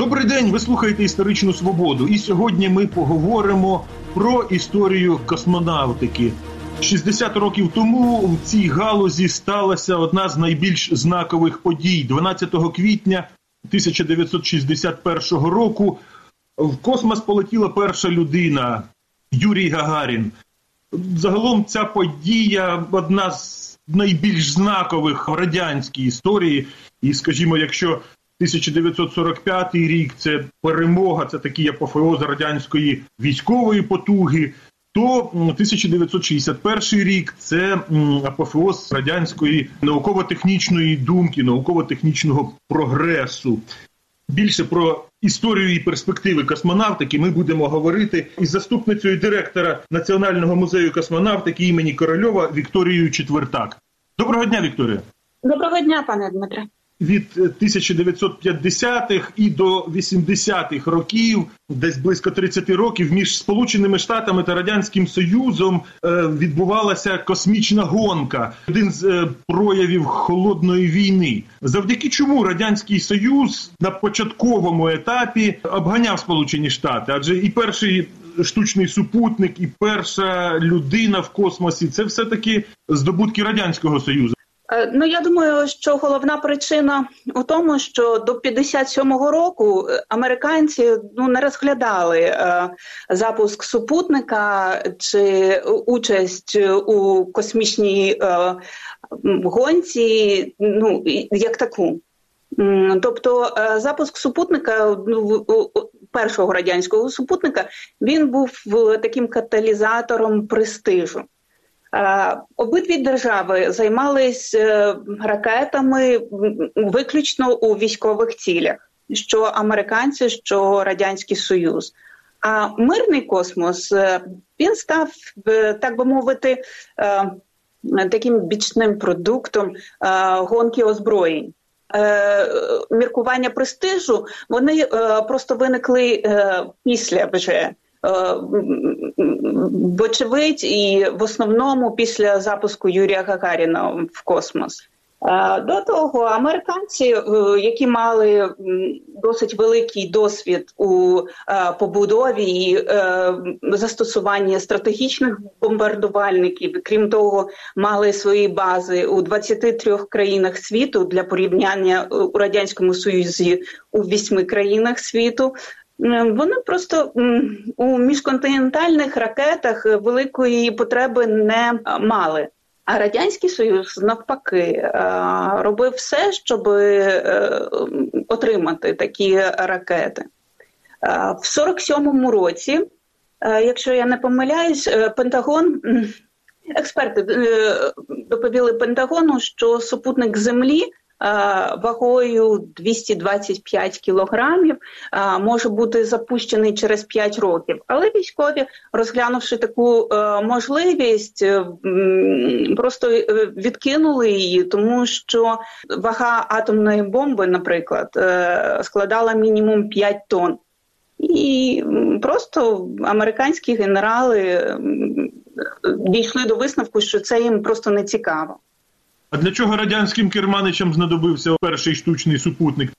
Добрий день, ви слухаєте історичну свободу. І сьогодні ми поговоримо про історію космонавтики. 60 років тому в цій галузі сталася одна з найбільш знакових подій. 12 квітня 1961 року в космос полетіла перша людина Юрій Гагарін. Загалом ця подія одна з найбільш знакових в радянській історії. І, скажімо, якщо 1945 рік це перемога, це такий апофеоз радянської військової потуги. То 1961 рік це апофеоз радянської науково-технічної думки, науково-технічного прогресу. Більше про історію і перспективи космонавтики ми будемо говорити із заступницею директора Національного музею космонавтики імені Корольова Вікторією Четвертак. Доброго дня, Вікторія. Доброго дня, пане Дмитре від 1950-х і до 80-х років, десь близько 30 років, між Сполученими Штатами та Радянським Союзом е, відбувалася космічна гонка, один з е, проявів холодної війни. Завдяки чому радянський союз на початковому етапі обганяв Сполучені Штати, адже і перший. Штучний супутник і перша людина в космосі це все таки здобутки радянського союзу. Е, ну я думаю, що головна причина у тому, що до 57-го року е, американці ну не розглядали е, запуск супутника чи участь у космічній е, гонці, ну як таку. Тобто е, запуск супутника ну, першого радянського супутника він був таким каталізатором престижу. Обидві держави займались е, ракетами виключно у військових цілях, що американці, що радянський союз. А мирний космос е, він став е, так би мовити таким бічним продуктом гонки озброєнь. Міркування престижу вони просто виникли після вже вочевидь, і в основному після запуску Юрія Гагаріна в космос. Е, до того американці, е, які мали досить великий досвід у побудові і застосуванні стратегічних бомбардувальників, крім того, мали свої бази у 23 країнах світу для порівняння у радянському союзі у вісьми країнах світу. Е, вони просто у міжконтинентальних ракетах великої потреби не мали. А радянський союз навпаки е, робив все, щоб е, отримати такі ракети в 47-му році. Якщо я не помиляюсь, Пентагон експерти доповіли Пентагону, що супутник Землі вагою 225 кілограмів може бути запущений через 5 років. Але військові, розглянувши таку е, можливість, е, просто е, відкинули її, тому що вага атомної бомби, наприклад, складала мінімум 5 тонн. І просто американські генерали дійшли до висновку, що це їм просто не цікаво. А для чого радянським керманичам знадобився перший штучний супутник?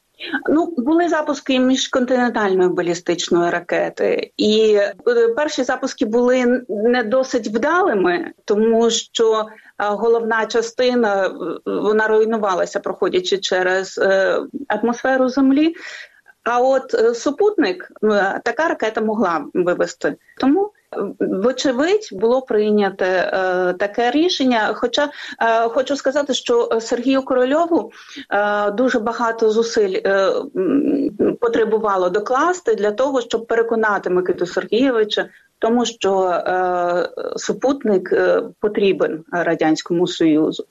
Ну, були запуски міжконтинентальної балістичної ракети, і е, перші запуски були не досить вдалими, тому що е, головна частина е, вона руйнувалася, проходячи через атмосферу Землі. А от супутник така ракета могла вивести. Тому Вочевидь, було прийнято е, таке рішення. Хоча е, хочу сказати, що Сергію Корольову е, дуже багато зусиль потребувало докласти для того, щоб переконати Микиту Сергійовича, тому що е, супутник е, потрібен радянському союзу.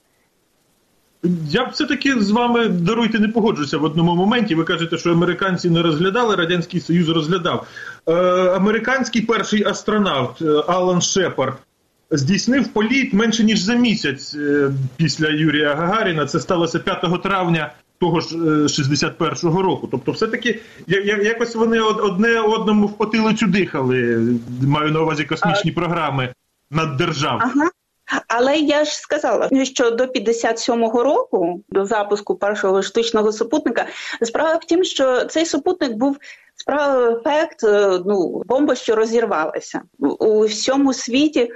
Я все таки з вами даруйте не погоджуся в одному моменті. Ви кажете, що американці не розглядали, радянський союз розглядав. Е, Американський перший астронавт е, Алан Шепард здійснив політ менше ніж за місяць е, після Юрія Гагаріна. Це сталося 5 травня того ж 61-го е, року. Тобто, все таки я якось вони одне одному в потилицю дихали. Маю на увазі космічні програми над державою. Ага. Але я ж сказала, що до 57-го року, до запуску першого штучного супутника, справа в тім, що цей супутник був справа ефект, е, ну бомба, що розірвалася у всьому світі.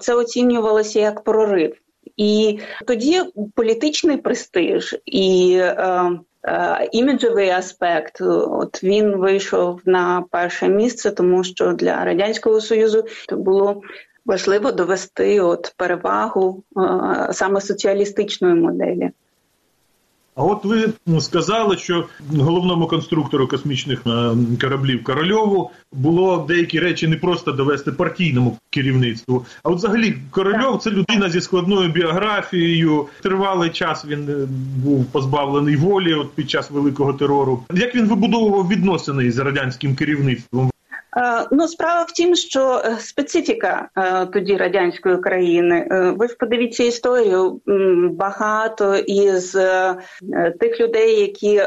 Це оцінювалося як прорив. І тоді політичний престиж і е, е, іміджовий аспект, от він вийшов на перше місце, тому що для радянського союзу це було важливо довести от перевагу е, саме соціалістичної моделі. А от ви сказали, що головному конструктору космічних е, кораблів Корольову було деякі речі не просто довести партійному керівництву. А от взагалі Корольов це людина зі складною біографією. Тривалий час він е, був позбавлений волі от під час великого терору. Як він вибудовував відносини з радянським керівництвом? Е, ну, справа в тім, що е, специфіка е, тоді радянської країни. Ви ж подивіться історію. Багато із тих людей, які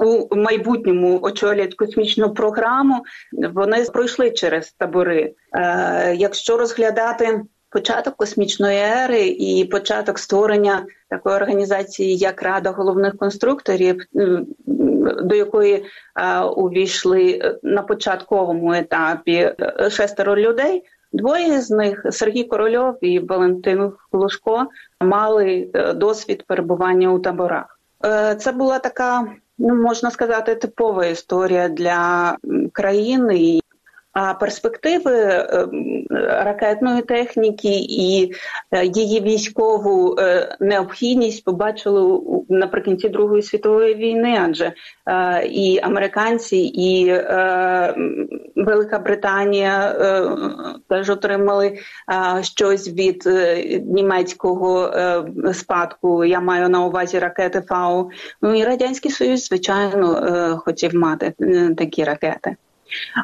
у майбутньому очолять космічну програму, вони пройшли через табори. Якщо розглядати початок космічної ери і початок створення такої організації, як Рада головних конструкторів, до якої увійшли на початковому етапі е, шестеро людей. Двоє з них Сергій Корольов і Валентин Глушко, мали е, досвід перебування у таборах. Е, це була така, ну можна сказати, типова історія для країни. А перспективи ем, ракетної техніки і е, її військову е, необхідність побачили наприкінці Другої світової війни, адже е, і американці, і Велика Британія теж отримали щось від німецького спадку. Я маю на увазі ракети Фау. Ну і радянський союз, звичайно, хотів мати такі ракети.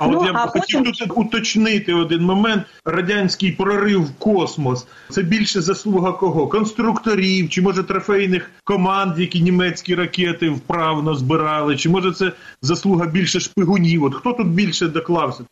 А ну, от я б хотів потім... тут уточнити один момент: радянський прорив в космос. Це більше заслуга кого? Конструкторів, чи може трофейних команд, які німецькі ракети вправно збирали, чи може це заслуга більше шпигунів? От хто тут більше доклався?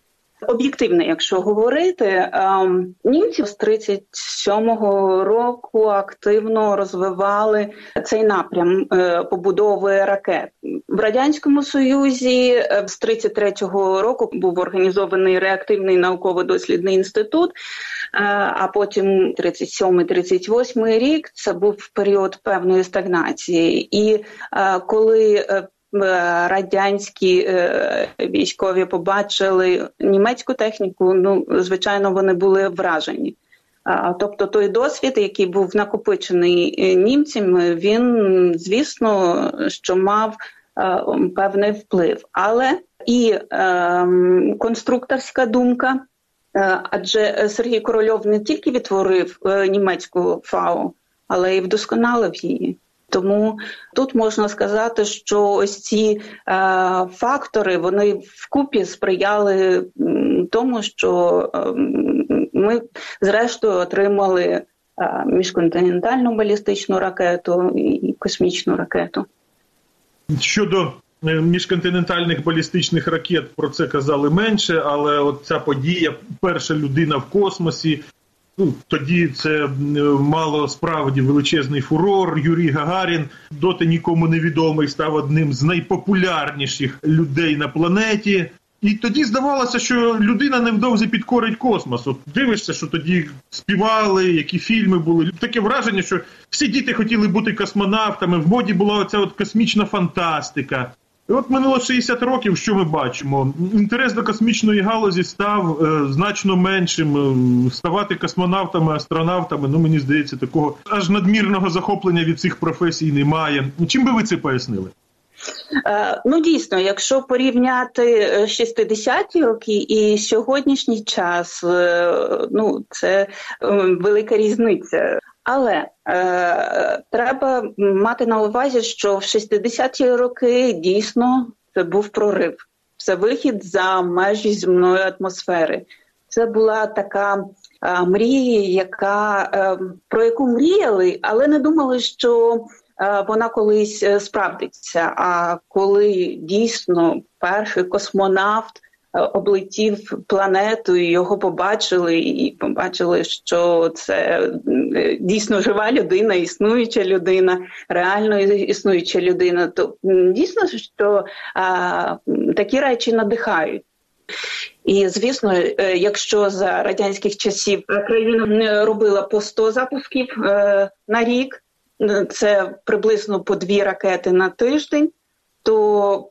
Об'єктивно, якщо говорити, ем, німці з 37-го року активно розвивали цей напрям е, побудови ракет в радянському союзі. Е, з 33-го року був організований реактивний науково-дослідний інститут. Е, а потім 37-38 рік це був період певної стагнації, і коли радянські е, військові побачили німецьку техніку. Ну звичайно, вони були вражені. Тобто той досвід, який був накопичений е, німцями, він звісно, що мав певний вплив, але і е, конструкторська думка, адже Сергій Корольов не тільки відтворив німецьку фау, але й вдосконалив її. Тому тут можна сказати, що ось ці е, фактори вони вкупі сприяли тому, що е, ми зрештою отримали е, міжконтинентальну балістичну ракету і космічну ракету. Щодо міжконтинентальних балістичних ракет про це казали менше, але от ця подія, перша людина в космосі, Тоді це мало справді величезний фурор. Юрій Гагарін доти нікому невідомий став одним з найпопулярніших людей на планеті. І тоді здавалося, що людина невдовзі підкорить космос. От Дивишся, що тоді співали, які фільми були. Таке враження, що всі діти хотіли бути космонавтами. В моді була оця от космічна фантастика. І от минуло 60 років, що ми бачимо? Інтерес до космічної галузі став е, значно меншим. Е, ставати космонавтами, астронавтами. Ну мені здається, такого аж надмірного захоплення від цих професій немає. Чим би ви це пояснили? Е, ну, дійсно, якщо порівняти 60-ті роки і сьогоднішній час, е, ну це велика різниця. Але е, треба мати на увазі, що в 60-ті роки дійсно це був прорив, це вихід за межі земної атмосфери. Це була така е, мрія, яка е, про яку мріяли, але не думали, що е, вона колись е, справдиться. А коли дійсно перший космонавт облетів планету, і його побачили, і побачили, що це дійсно жива людина, існуюча людина, реально існуюча людина. То дійсно, що а, такі речі надихають. І звісно, е, якщо за радянських часів країна робила по 100 запусків е, на рік, е, це приблизно по дві ракети на тиждень. То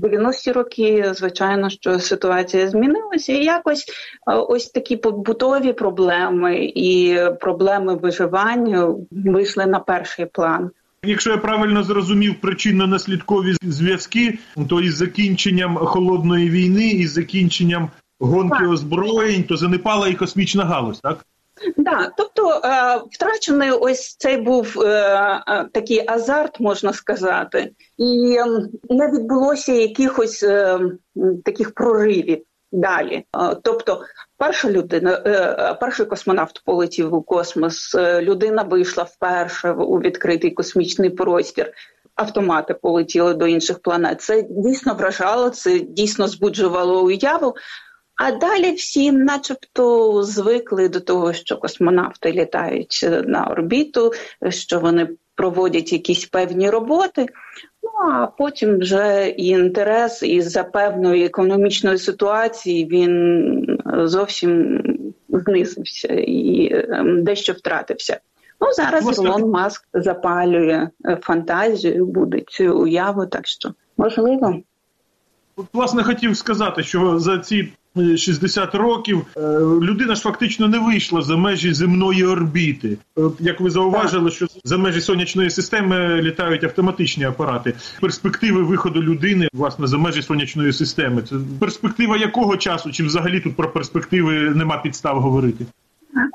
90-ті роки, звичайно, що ситуація змінилася, і якось ось такі побутові проблеми і проблеми виживання вийшли на перший план. Якщо я правильно зрозумів причинно-наслідкові зв'язки, то із закінченням холодної війни, із закінченням гонки так. озброєнь, то занепала і космічна галузь, так? Так, тобто е, втрачений ось цей був е, е, такий азарт, можна сказати, і ем, не відбулося якихось таких проривів далі. Тобто, перша людина, перший космонавт полетів у космос, людина вийшла вперше у відкритий космічний простір. Автомати полетіли до інших планет. Це дійсно вражало, це дійсно збуджувало уяву. А далі всі, начебто, звикли до того, що космонавти літають на орбіту, що вони проводять якісь певні роботи. Ну а потім вже і інтерес із за певної економічної ситуації він зовсім знизився і ем, дещо втратився. Ну зараз Ілон Маск запалює фантазію, буде цю уяву, так що можливо. От, Власне, хотів сказати, що за ці 60 років е, людина ж фактично не вийшла за межі земної орбіти. Як ви зауважили, що за межі сонячної системи літають автоматичні апарати. Перспективи виходу людини власне за межі сонячної системи. Це перспектива якого часу? Чи взагалі тут про перспективи нема підстав говорити?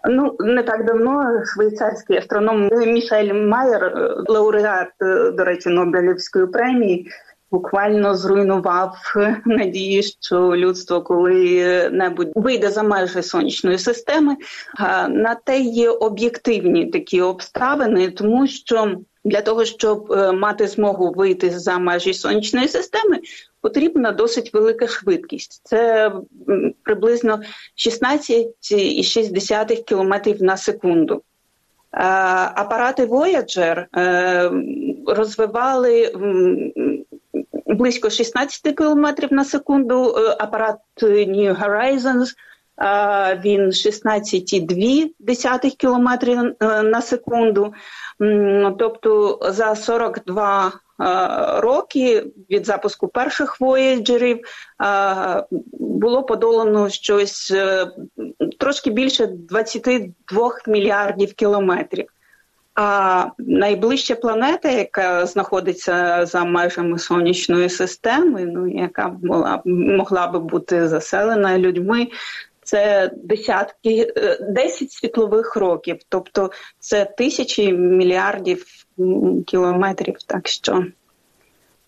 Ну не так давно швейцарський астроном Мішель Майер, е, лауреат, е, до речі, Нобелівської премії буквально зруйнував надії, що людство коли-небудь вийде за межі сонячної системи. На те є об'єктивні такі обставини, тому що для того, щоб е, мати змогу вийти за межі сонячної системи, потрібна досить велика швидкість. Це приблизно 16,6 км на секунду. Апарати Voyager е, розвивали близько 16 км на секунду. Е, апарат New Horizons він 16,2 км на секунду. Тобто за 42 роки від запуску перших воєджерів було подолано щось е, трошки більше 22 мільярдів кілометрів. А найближча планета, яка знаходиться за межами сонячної системи, ну яка була могла би бути заселена людьми, це десятки 10 е, світлових років, тобто це тисячі мільярдів кілометрів. Так що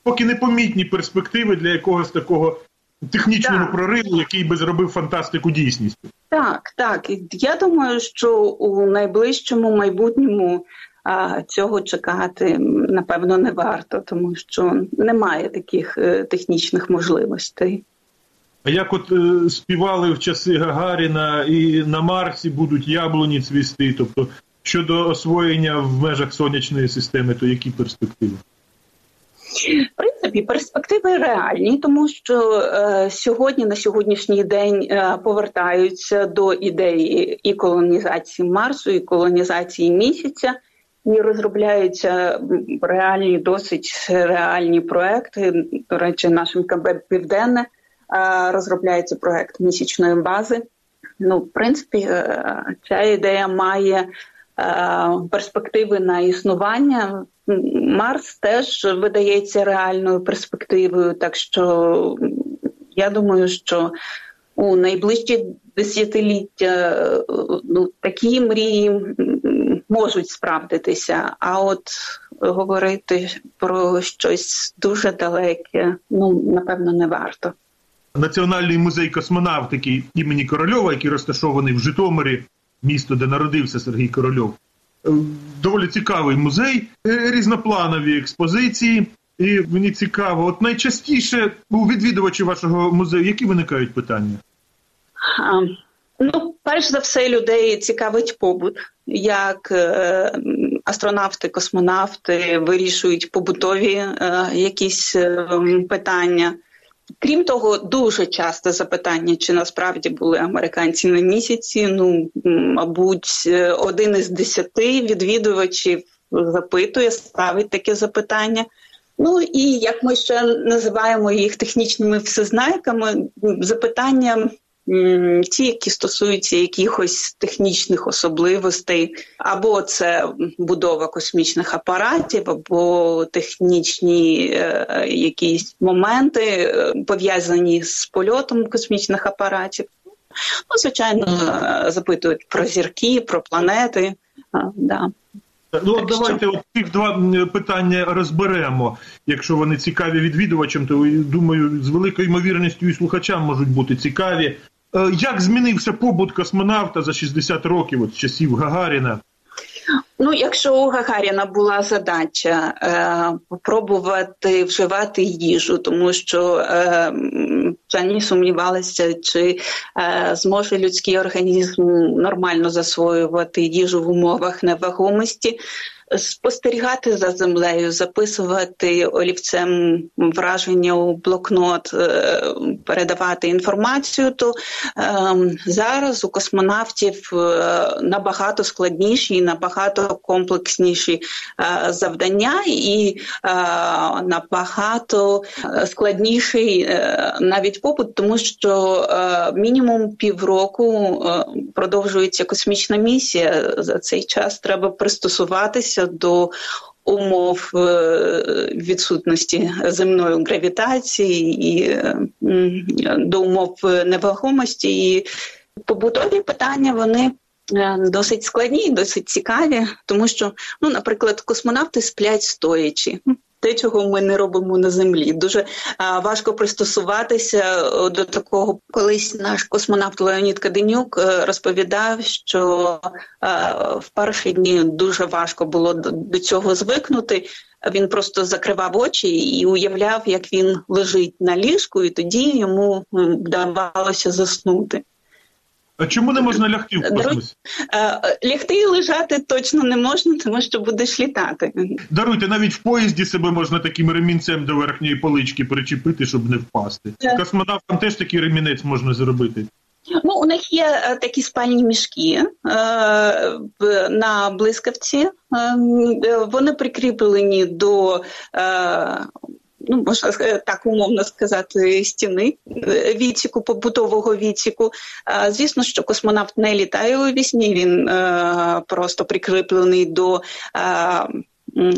поки непомітні перспективи для якогось такого технічного так. прориву, який би зробив фантастику дійсністю. Так, так. Я думаю, що у найближчому майбутньому а, цього чекати напевно не варто, тому що немає таких е, технічних можливостей. А як от е, співали в часи Гагаріна і на Марсі будуть яблуні цвісти, тобто щодо освоєння в межах сонячної системи, то які перспективи? В принципі, перспективи реальні, тому що е, сьогодні на сьогоднішній день е, повертаються до ідеї і колонізації Марсу, і колонізації місяця, і розробляються реальні, досить реальні проекти. До речі, нашим КБ Південне е, розробляється проект місячної бази. Ну, в принципі, е, ця ідея має перспективи на існування. Марс теж видається реальною перспективою, так що я думаю, що у найближчі десятиліття ну, такі мрії можуть справдитися. А от говорити про щось дуже далеке, ну напевно, не варто. Національний музей космонавтики імені Корольова, який розташований в Житомирі, місто, де народився Сергій Корольов доволі цікавий музей, е, різнопланові експозиції. І мені цікаво, от найчастіше у відвідувачів вашого музею, які виникають питання? Ну, перш за все, людей цікавить побут, як е, астронавти, космонавти вирішують побутові е, якісь е, питання. Крім того, дуже часто запитання, чи насправді були американці на місяці. Ну, мабуть, один із десяти відвідувачів запитує, ставить таке запитання. Ну і як ми ще називаємо їх технічними всезнайками, запитання ті, які стосуються якихось технічних особливостей, або це будова космічних апаратів, або технічні е, якісь моменти е, пов'язані з польотом космічних апаратів. Ну, звичайно, е, запитують про зірки, про планети. Да. Ну так давайте що... от цих два питання розберемо. Якщо вони цікаві відвідувачам, то думаю, з великою ймовірністю і слухачам можуть бути цікаві. Е, як змінився побут космонавта за 60 років от з часів Гагаріна? Ну, якщо у Гагаріна була задача е, попробувати вживати їжу, тому що е, вчені сумнівалися, чи е, зможе людський організм нормально засвоювати їжу в умовах невагомості спостерігати за землею, записувати олівцем враження у блокнот, е, передавати інформацію, то ем, зараз у космонавтів е, набагато складніші набагато комплексніші е, завдання, і набагато складніший навіть побут, тому що мінімум півроку продовжується космічна місія. За цей час треба пристосуватися адаптуватися до умов е, відсутності земної гравітації і до умов невагомості. І побутові питання вони. Е, досить складні, досить цікаві, тому що, ну, наприклад, космонавти сплять стоячи те, чого ми не робимо на землі. Дуже а, важко пристосуватися до такого. Колись наш космонавт Леонід Каденюк е, розповідав, що а, в перші дні дуже важко було до, до цього звикнути. Він просто закривав очі і уявляв, як він лежить на ліжку, і тоді йому вдавалося заснути. А чому не можна лягти в космосі? Е, лягти і лежати точно не можна, тому що будеш літати. Даруйте, навіть в поїзді себе можна таким ремінцем до верхньої полички причепити, щоб не впасти. Е. Космонавтам теж такий ремінець можна зробити. Ну, у них є е, такі спальні мішки е, на блискавці. Е, вони прикріплені до е, ну можна так умовно сказати, стіни е, відсіку, побутового відсіку. Звісно, що космонавт не літає у вісні, він е, просто прикріплений до.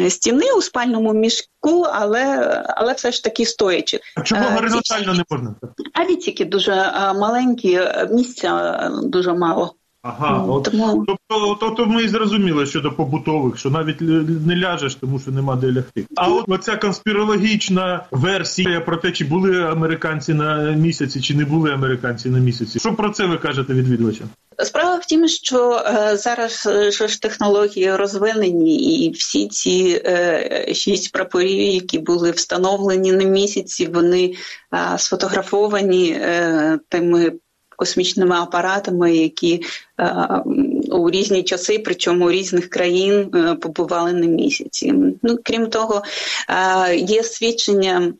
Стіни у спальному мішку, але але все ж таки стоячи. А чому горизонтально не можна? А відсіки дуже маленькі, місця дуже мало. Ага, от, Тому... тобто, тобто ми і зрозуміли щодо побутових, що навіть не ляжеш, тому що нема де лягти. А от оця конспірологічна версія про те, чи були американці на місяці, чи не були американці на місяці. Що про це ви кажете відвідувачам? Справа в тім, що е, зараз е, ж технології розвинені, і всі ці е, шість прапорів, які були встановлені на місяці, вони е, сфотографовані е, тими космічними апаратами, які е, у різні часи, причому різних країн, е, побували на місяці. Ну крім того, е, є свідчення.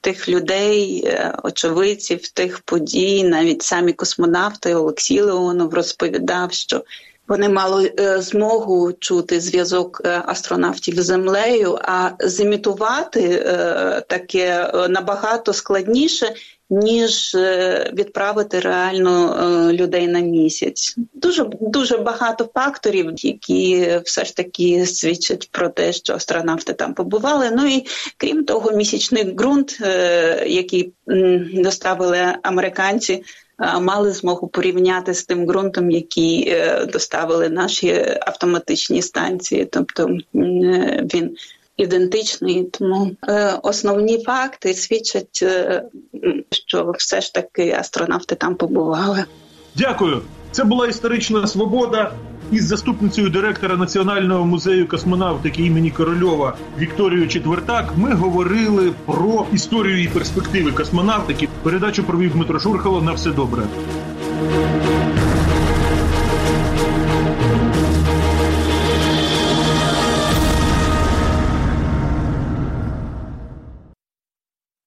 Тих людей, очевидців, тих подій, навіть самі космонавти Олексій Леонов розповідав, що вони мали змогу чути зв'язок астронавтів з землею, а зімітувати таке набагато складніше ніж е, відправити реально е, людей на місяць. Дуже дуже багато факторів, які все ж таки свідчать про те, що астронавти там побували. Ну і крім того, місячний ґрунт, е, який доставили американці. Мали змогу порівняти з тим ґрунтом, який доставили наші автоматичні станції, тобто він ідентичний. Тому е, основні факти свідчать, е, що все ж таки астронавти там побували. Дякую. Це була історична свобода. із заступницею директора Національного музею космонавтики імені Корольова Вікторією Четвертак ми говорили про історію і перспективи космонавтики. Передачу провів Дмитро Шурхало. На все добре.